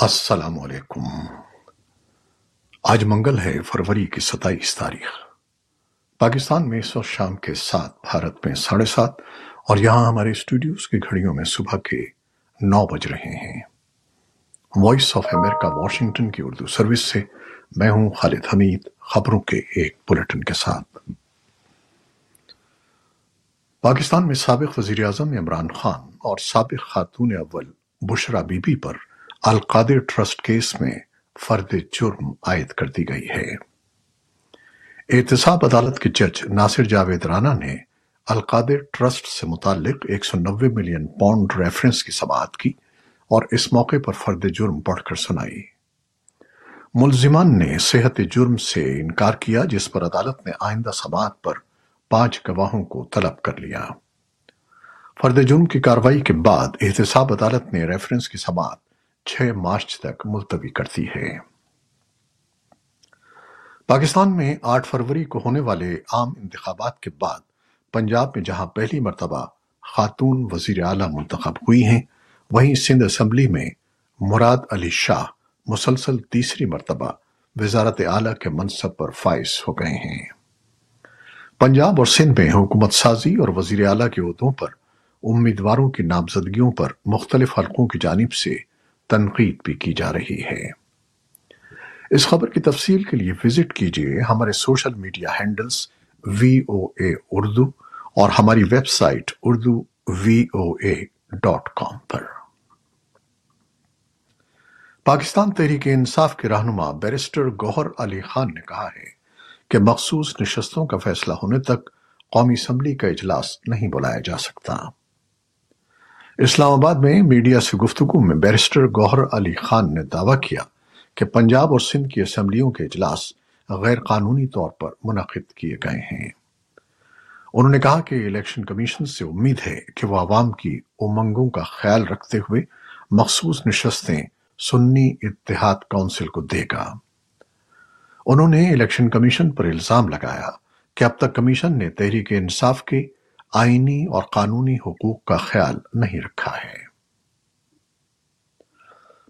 السلام علیکم۔ آج منگل ہے فروری کی ستائیس تاریخ۔ پاکستان میں اس وقت شام کے سات، بھارت میں ساڑھے سات اور یہاں ہمارے اسٹوڈیوز کی گھڑیوں میں صبح کے نو بج رہے ہیں۔ وائس آف امریکہ واشنگٹن کی اردو سروس سے میں ہوں خالد حمید، خبروں کے ایک بلٹن کے ساتھ۔ پاکستان میں سابق وزیر اعظم عمران خان اور سابق خاتون اول بشرا بی بی پر القادر ٹرسٹ کیس میں فرد جرم عائد کر دی گئی ہے۔ احتساب عدالت کے جج ناصر جاوید رانا نے القادر ٹرسٹ سے متعلق ایک سو نوے ملین پاؤنڈ ریفرنس کی سماعت کی اور اس موقع پر فرد جرم پڑھ کر سنائی۔ ملزمان نے صحت جرم سے انکار کیا، جس پر عدالت نے آئندہ سماعت پر پانچ گواہوں کو طلب کر لیا۔ فرد جرم کی کاروائی کے بعد احتساب عدالت نے ریفرنس کی سماعت چھ مارچ تک ملتوی کرتی ہے۔ پاکستان میں آٹھ فروری کو ہونے والے عام انتخابات کے بعد پنجاب میں جہاں پہلی مرتبہ خاتون وزیر اعلیٰ منتخب ہوئی ہیں، وہیں سندھ اسمبلی میں مراد علی شاہ مسلسل تیسری مرتبہ وزارت اعلیٰ کے منصب پر فائز ہو گئے ہیں۔ پنجاب اور سندھ میں حکومت سازی اور وزیر اعلیٰ کے عہدوں پر امیدواروں کی نامزدگیوں پر مختلف حلقوں کی جانب سے تنقید بھی کی جا رہی ہے۔ اس خبر کی تفصیل کے لیے وزٹ کیجیے ہمارے social media handles V O A Urdu اور ہماری website Urdu V O A dot com پر۔ پاکستان تحریک انصاف کے رہنما بیرسٹر گوہر علی خان نے کہا ہے کہ مخصوص نشستوں کا فیصلہ ہونے تک قومی اسمبلی کا اجلاس نہیں بلایا جا سکتا۔ اسلام آباد میں میڈیا سے گفتگو میں بیرسٹر گوہر علی خان نے دعویٰ کیا کہ پنجاب اور سندھ کی اسمبلیوں کے اجلاس غیر قانونی طور پر منعقد کیے گئے ہیں۔ انہوں نے کہا کہ الیکشن کمیشن سے امید ہے کہ وہ عوام کی امنگوں کا خیال رکھتے ہوئے مخصوص نشستیں سنی اتحاد کونسل کو دے گا۔ انہوں نے الیکشن کمیشن پر الزام لگایا کہ اب تک کمیشن نے تحریک انصاف کے آئینی اور قانونی حقوق کا خیال نہیں رکھا ہے۔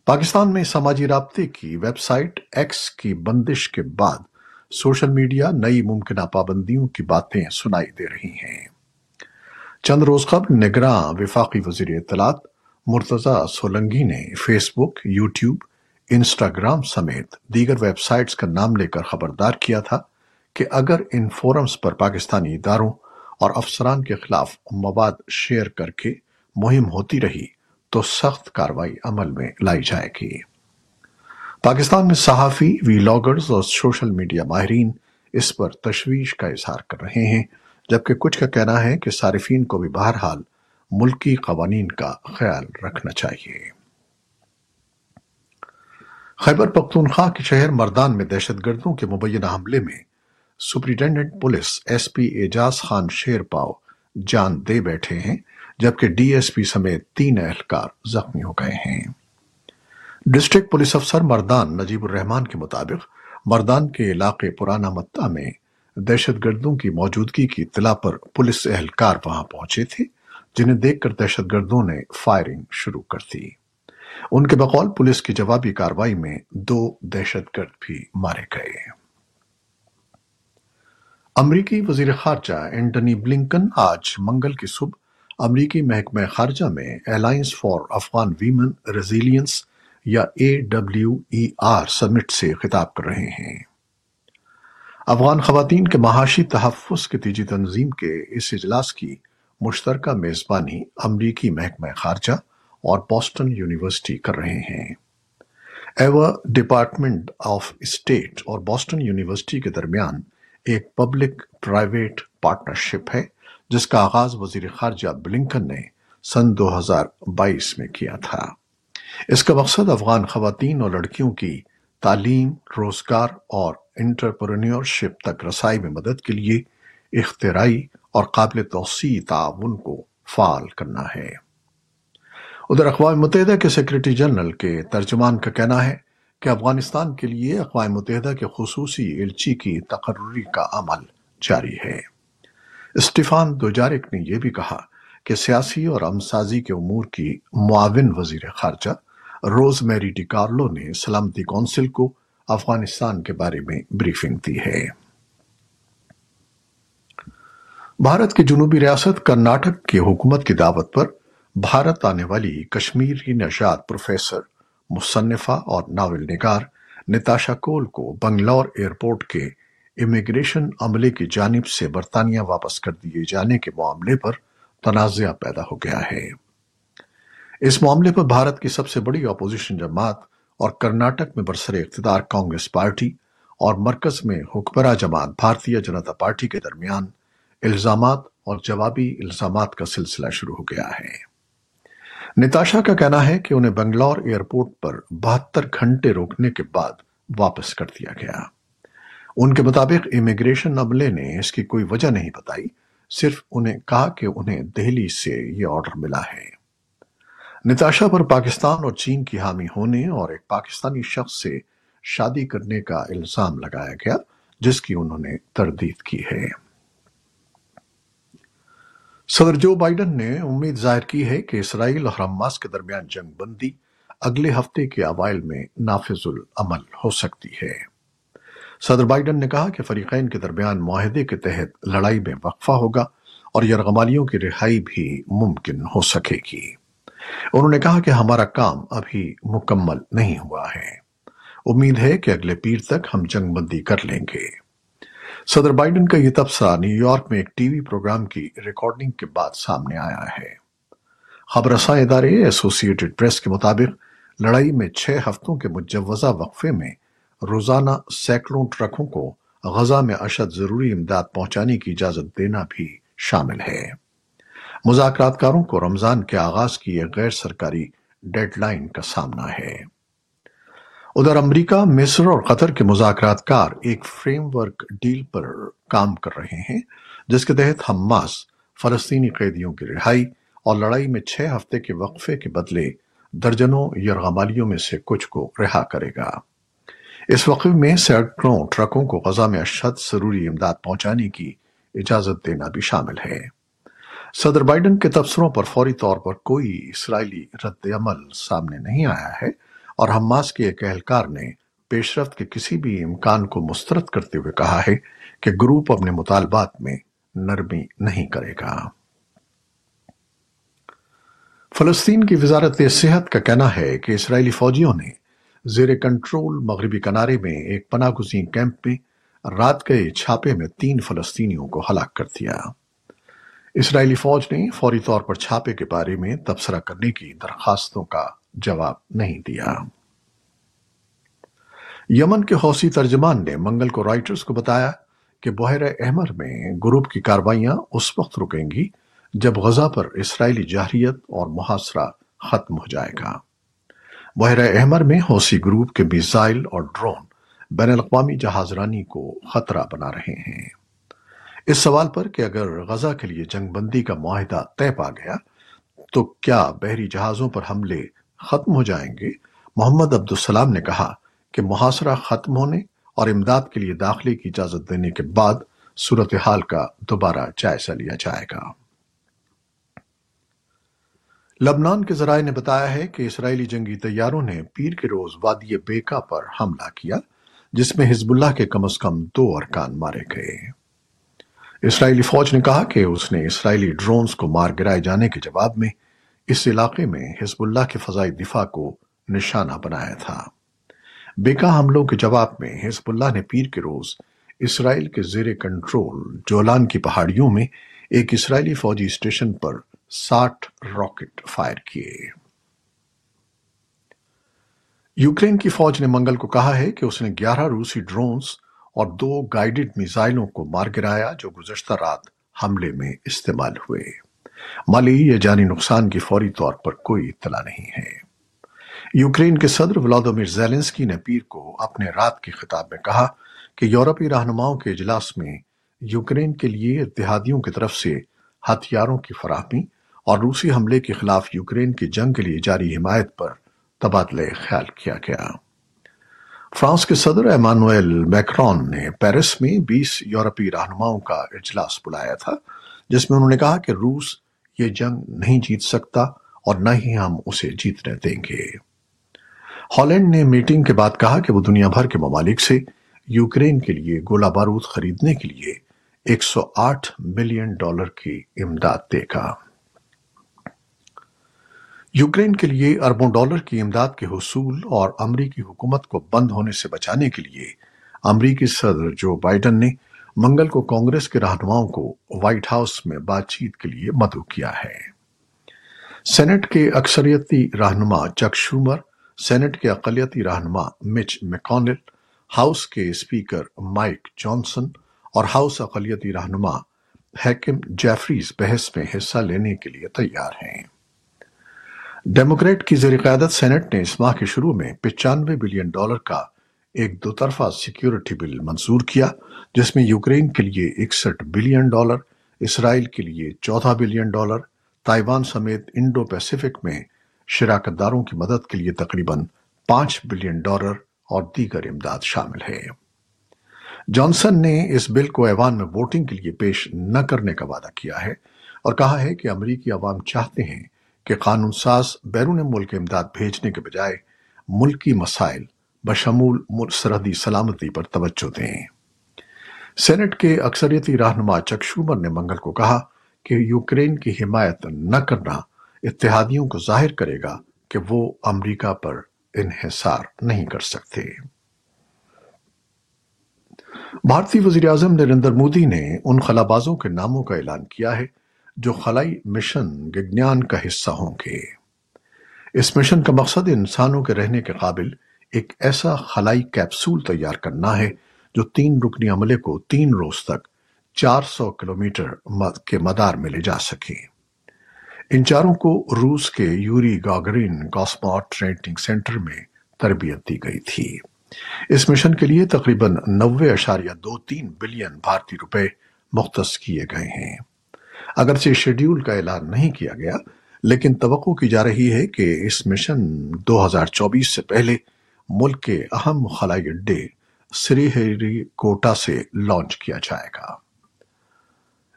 پاکستان میں سماجی رابطے کی ویب سائٹ ایکس کی بندش کے بعد سوشل میڈیا نئی ممکنہ پابندیوں کی باتیں سنائی دے رہی ہیں۔ چند روز قبل نگراں وفاقی وزیر اطلاعات مرتضی سولنگی نے فیس بک یوٹیوب، انسٹاگرام سمیت دیگر ویب سائٹس کا نام لے کر خبردار کیا تھا کہ اگر ان فورمز پر پاکستانی اداروں اور افسران کے خلاف مواد شیئر کر کے مہم ہوتی رہی تو سخت کاروائی عمل میں لائی جائے گی۔ پاکستان میں صحافی وی لاگرز اور سوشل میڈیا ماہرین اس پر تشویش کا اظہار کر رہے ہیں، جبکہ کچھ کا کہنا ہے کہ صارفین کو بھی بہرحال ملکی قوانین کا خیال رکھنا چاہیے۔ خیبر پختونخوا کے شہر مردان میں دہشت گردوں کے مبینہ حملے میں superintendent police S P Ejaz Khan Sherpao جان دے بیٹھے ہیں، جبکہ ڈی ایس پی سمیت تین اہلکار زخمی ہو گئے ہیں۔ ڈسٹرکٹ پولیس افسر مردان نجیب الرحمان کے مطابق مردان کے علاقے پرانا متہ میں دہشت گردوں کی موجودگی کی اطلاع پر پولیس اہلکار وہاں پہنچے تھے، جنہیں دیکھ کر دہشت گردوں نے فائرنگ شروع کر دی۔ ان کے بقول پولیس کی جوابی کاروائی میں دو دہشت گرد بھی مارے گئے۔ امریکی وزیر خارجہ اینٹنی بلنکن آج منگل کی صبح امریکی محکمہ خارجہ میں Alliance for Afghan Women Resilience یا اے ڈبلیو ای آر سمٹ سے خطاب کر رہے ہیں۔ افغان خواتین کے معاشی تحفظ کی تیجی تنظیم کے اس اجلاس کی مشترکہ میزبانی امریکی محکمہ خارجہ اور بوسٹن یونیورسٹی کر رہے ہیں۔ ایوا ڈپارٹمنٹ آف اسٹیٹ اور بوسٹن یونیورسٹی کے درمیان ایک پبلک پرائیویٹ پارٹنرشپ ہے، جس کا آغاز وزیر خارجہ بلنکن نے سن دو ہزار بائیس میں کیا تھا۔ اس کا مقصد افغان خواتین اور لڑکیوں کی تعلیم، روزگار اور انٹرپرینیورشپ تک رسائی میں مدد کے لیے اختراعی اور قابل توسیع تعاون کو فعال کرنا ہے۔ ادھر اقوام متحدہ کے سیکرٹری جنرل کے ترجمان کا کہنا ہے کہ افغانستان کے لیے اقوام متحدہ کے خصوصی الچی کی تقرری کا عمل جاری ہے۔ اسٹیفان دوجارک نے یہ بھی کہا کہ سیاسی اور امسازی کے امور کی معاون وزیر خارجہ روز میری ڈی کارلو نے سلامتی کونسل کو افغانستان کے بارے میں بریفنگ دی ہے۔ بھارت کی جنوبی ریاست کرناٹک کی حکومت کی دعوت پر بھارت آنے والی کشمیری نژاد پروفیسر مصنفہ اور ناول نگار نتاشا کول کو بنگلور ایئرپورٹ کے امیگریشن عملے کی جانب سے برطانیہ واپس کر دیے جانے کے معاملے پر تنازعہ پیدا ہو گیا ہے۔ اس معاملے پر بھارت کی سب سے بڑی اپوزیشن جماعت اور کرناٹک میں برسر اقتدار کانگریس پارٹی اور مرکز میں حکمراں جماعت بھارتیہ جنتا پارٹی کے درمیان الزامات اور جوابی الزامات کا سلسلہ شروع ہو گیا ہے۔ نتاشا کا کہنا ہے کہ انہیں بنگلور ایئرپورٹ پر بہتر گھنٹے روکنے کے بعد واپس کر دیا گیا۔ ان کے مطابق امیگریشن عملے نے اس کی کوئی وجہ نہیں بتائی، صرف انہیں کہا کہ انہیں دہلی سے یہ آرڈر ملا ہے۔ نتاشا پر پاکستان اور چین کی حامی ہونے اور ایک پاکستانی شخص سے شادی کرنے کا الزام لگایا گیا، جس کی انہوں نے تردید کی ہے۔ صدر جو بائیڈن نے امید ظاہر کی ہے کہ اسرائیل اور حماس کے درمیان جنگ بندی اگلے ہفتے کے اوائل میں نافذ العمل ہو سکتی ہے۔ صدر بائیڈن نے کہا کہ فریقین کے درمیان معاہدے کے تحت لڑائی میں وقفہ ہوگا اور یرغمالیوں کی رہائی بھی ممکن ہو سکے گی۔ انہوں نے کہا کہ ہمارا کام ابھی مکمل نہیں ہوا ہے۔ امید ہے کہ اگلے پیر تک ہم جنگ بندی کر لیں گے۔ صدر بائیڈن کا یہ تبصرہ نیو یارک میں ایک ٹی وی پروگرام کی ریکارڈنگ کے بعد سامنے آیا ہے۔ خبر رساں ادارے ایسوسیٹڈ پریس کے مطابق لڑائی میں چھ ہفتوں کے مجوزہ وقفے میں روزانہ سینکڑوں ٹرکوں کو غزہ میں اشد ضروری امداد پہنچانے کی اجازت دینا بھی شامل ہے۔ مذاکرات کاروں کو رمضان کے آغاز کی ایک غیر سرکاری ڈیڈ لائن کا سامنا ہے۔ ادھر امریکہ، مصر اور قطر کے مذاکرات کار ایک فریم ورک ڈیل پر کام کر رہے ہیں، جس کے تحت حماس، فلسطینی قیدیوں کی رہائی اور لڑائی میں چھ ہفتے کے وقفے کے بدلے درجنوں یرغمالیوں میں سے کچھ کو رہا کرے گا۔ اس وقفے میں سینکڑوں ٹرکوں کو غزہ میں اشد ضروری امداد پہنچانے کی اجازت دینا بھی شامل ہے۔ صدر بائیڈن کے تبصروں پر فوری طور پر کوئی اسرائیلی رد عمل سامنے نہیں آیا ہے۔ اور حماس کے ایک اہلکار نے پیش رفت کے کسی بھی امکان کو مسترد کرتے ہوئے کہا ہے کہ گروپ اپنے مطالبات میں نرمی نہیں کرے گا۔ فلسطین کی وزارت صحت کا کہنا ہے کہ اسرائیلی فوجیوں نے زیر کنٹرول مغربی کنارے میں ایک پناہ گزین کیمپ میں رات گئے چھاپے میں تین فلسطینیوں کو ہلاک کر دیا۔ اسرائیلی فوج نے فوری طور پر چھاپے کے بارے میں تبصرہ کرنے کی درخواستوں کا جواب نہیں دیا۔ یمن کے حوثی ترجمان نے منگل کو رائٹرز کو بتایا کہ بحیر احمر میں گروپ کی کاروائیاں اس وقت رکیں گی جب غزہ پر اسرائیلی جاہریت اور محاصرہ ختم ہو جائے گا۔ بحیر احمر میں حوثی گروپ کے میزائل اور ڈرون بین الاقوامی جہاز رانی کو خطرہ بنا رہے ہیں۔ اس سوال پر کہ اگر غزہ کے لیے جنگ بندی کا معاہدہ طے پا گیا تو کیا بحری جہازوں پر حملے ختم ہو جائیں گے۔ محمد عبدالسلام نے کہا کہ محاصرہ ختم ہونے اور امداد کے لیے داخلے کی اجازت دینے کے بعد صورتحال کا دوبارہ جائزہ لیا جائے گا۔ لبنان کے ذرائع نے بتایا ہے کہ اسرائیلی جنگی طیاروں نے پیر کے روز وادی بیکا پر حملہ کیا، جس میں حزب اللہ کے کم از کم دو ارکان مارے گئے۔ اسرائیلی فوج نے کہا کہ اس نے اسرائیلی ڈرونز کو مار گرائے جانے کے جواب میں اس علاقے میں حزب اللہ کے فضائی دفاع کو نشانہ بنایا تھا۔ بیکا حملوں کے جواب میں حزب اللہ نے پیر کے روز اسرائیل کے زیر کنٹرول جولان کی پہاڑیوں میں ایک اسرائیلی فوجی اسٹیشن پر ساٹھ راکٹ فائر کیے۔ یوکرین کی فوج نے منگل کو کہا ہے کہ اس نے گیارہ روسی ڈرونز اور دو گائیڈڈ میزائلوں کو مار گرایا جو گزشتہ رات حملے میں استعمال ہوئے۔ مالی یا جانی نقصان کی فوری طور پر کوئی اطلاع نہیں ہے۔ یوکرین کے صدر ولادومیر زیلنسکی نے پیر کو اپنے رات کے خطاب میں کہا کہ یورپی رہنماؤں کے اجلاس میں یوکرین کے لیے اتحادیوں کی طرف سے ہتھیاروں کی فراہمی اور روسی حملے کے خلاف یوکرین کی جنگ کے لیے جاری حمایت پر تبادلہ خیال کیا گیا۔ فرانس کے صدر ایمانویل میکرون نے پیرس میں بیس یورپی رہنماؤں کا اجلاس بلایا تھا، جس میں انہوں نے کہا کہ روس یہ جنگ نہیں جیت سکتا اور نہ ہی ہم اسے جیتنے دیں گے۔ ہالینڈ نے میٹنگ کے بعد کہا کہ وہ دنیا بھر کے ممالک سے یوکرین کے لیے گولہ بارود خریدنے کے لیے ایک سو آٹھ بلین ڈالر کی امداد دے گا۔ یوکرین کے لیے اربوں ڈالر کی امداد کے حصول اور امریکی حکومت کو بند ہونے سے بچانے کے لیے امریکی صدر جو بائیڈن نے منگل کو کانگریس کے رہنماؤں کو وائٹ ہاؤس میں بات چیت کے لیے مدعو کیا ہے۔ سینٹ کے اکثریتی رہنما چک شومر، سینٹ کے اقلیتی رہنما مچ میکانل، ہاؤس کے اسپیکر مائک جانسن اور ہاؤس اقلیتی رہنما ہیکم جیفریز بحث میں حصہ لینے کے لیے تیار ہیں۔ ڈیموکریٹ کی زیر قیادت سینٹ نے اس ماہ کے شروع میں پچانوے بلین ڈالر کا ایک دو طرفہ سیکیورٹی بل منظور کیا، جس میں یوکرین کے لیے اکسٹھ بلین ڈالر، اسرائیل کے لیے چودہ بلین ڈالر، تائیوان سمیت انڈو پیسیفک میں شراکت داروں کی مدد کے لیے تقریباً پانچ بلین ڈالر اور دیگر امداد شامل ہے جانسن نے اس بل کو ایوان میں ووٹنگ کے لیے پیش نہ کرنے کا وعدہ کیا ہے اور کہا ہے کہ امریکی عوام چاہتے ہیں کہ قانون ساز بیرون ملک امداد بھیجنے کے بجائے ملکی مسائل بشمول سرحدی سلامتی پر توجہ دیں۔ سینٹ کے اکثریتی رہنما چک شومر نے منگل کو کہا کہ یوکرین کی حمایت نہ کرنا اتحادیوں کو ظاہر کرے گا کہ وہ امریکہ پر انحصار نہیں کر سکتے۔ بھارتی وزیراعظم نریندر مودی نے ان خلابازوں کے ناموں کا اعلان کیا ہے جو خلائی مشن گگنیان کا حصہ ہوں گے۔ اس مشن کا مقصد انسانوں کے رہنے کے قابل ایک ایسا خلائی کیپسول تیار کرنا ہے جو تین رکنی عملے کو تین روز تک چار سو کلومیٹر کے مدار میں لے جا سکے۔ ان چاروں کو روس کے یوری گاگرین کاسموٹ ٹریننگ سینٹر میں تربیت دی گئی تھی۔ اس مشن کے لیے تقریباً نوے اشاریہ دو تین بلین بھارتی روپے مختص کیے گئے ہیں۔ اگرچہ شیڈیول کا اعلان نہیں کیا گیا، لیکن توقع کی جا رہی ہے کہ اس مشن دو ہزار چوبیس سے پہلے ملک کے اہم خلائی اڈے سری ہری کوٹا سے لانچ کیا جائے گا۔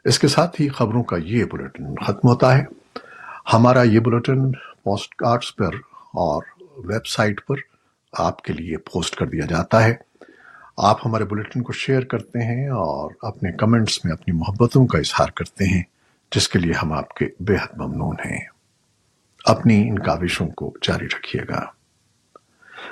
اس کے ساتھ ہی خبروں کا یہ بلٹن ختم ہوتا ہے۔ ہمارا یہ بلٹن پوسٹ کارڈز پر اور ویب سائٹ پر آپ کے لیے پوسٹ کر دیا جاتا ہے۔ آپ ہمارے بلٹن کو شیئر کرتے ہیں اور اپنے کمنٹس میں اپنی محبتوں کا اظہار کرتے ہیں، جس کے لیے ہم آپ کے بے حد ممنون ہیں۔ اپنی ان کاوشوں کو جاری رکھیے گا۔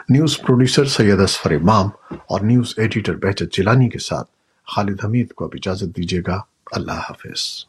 نیوز پروڈیوسر سید اسفر امام اور نیوز ایڈیٹر بہجت جیلانی کے ساتھ خالد حمید کو اب اجازت دیجیے گا۔ اللہ حافظ۔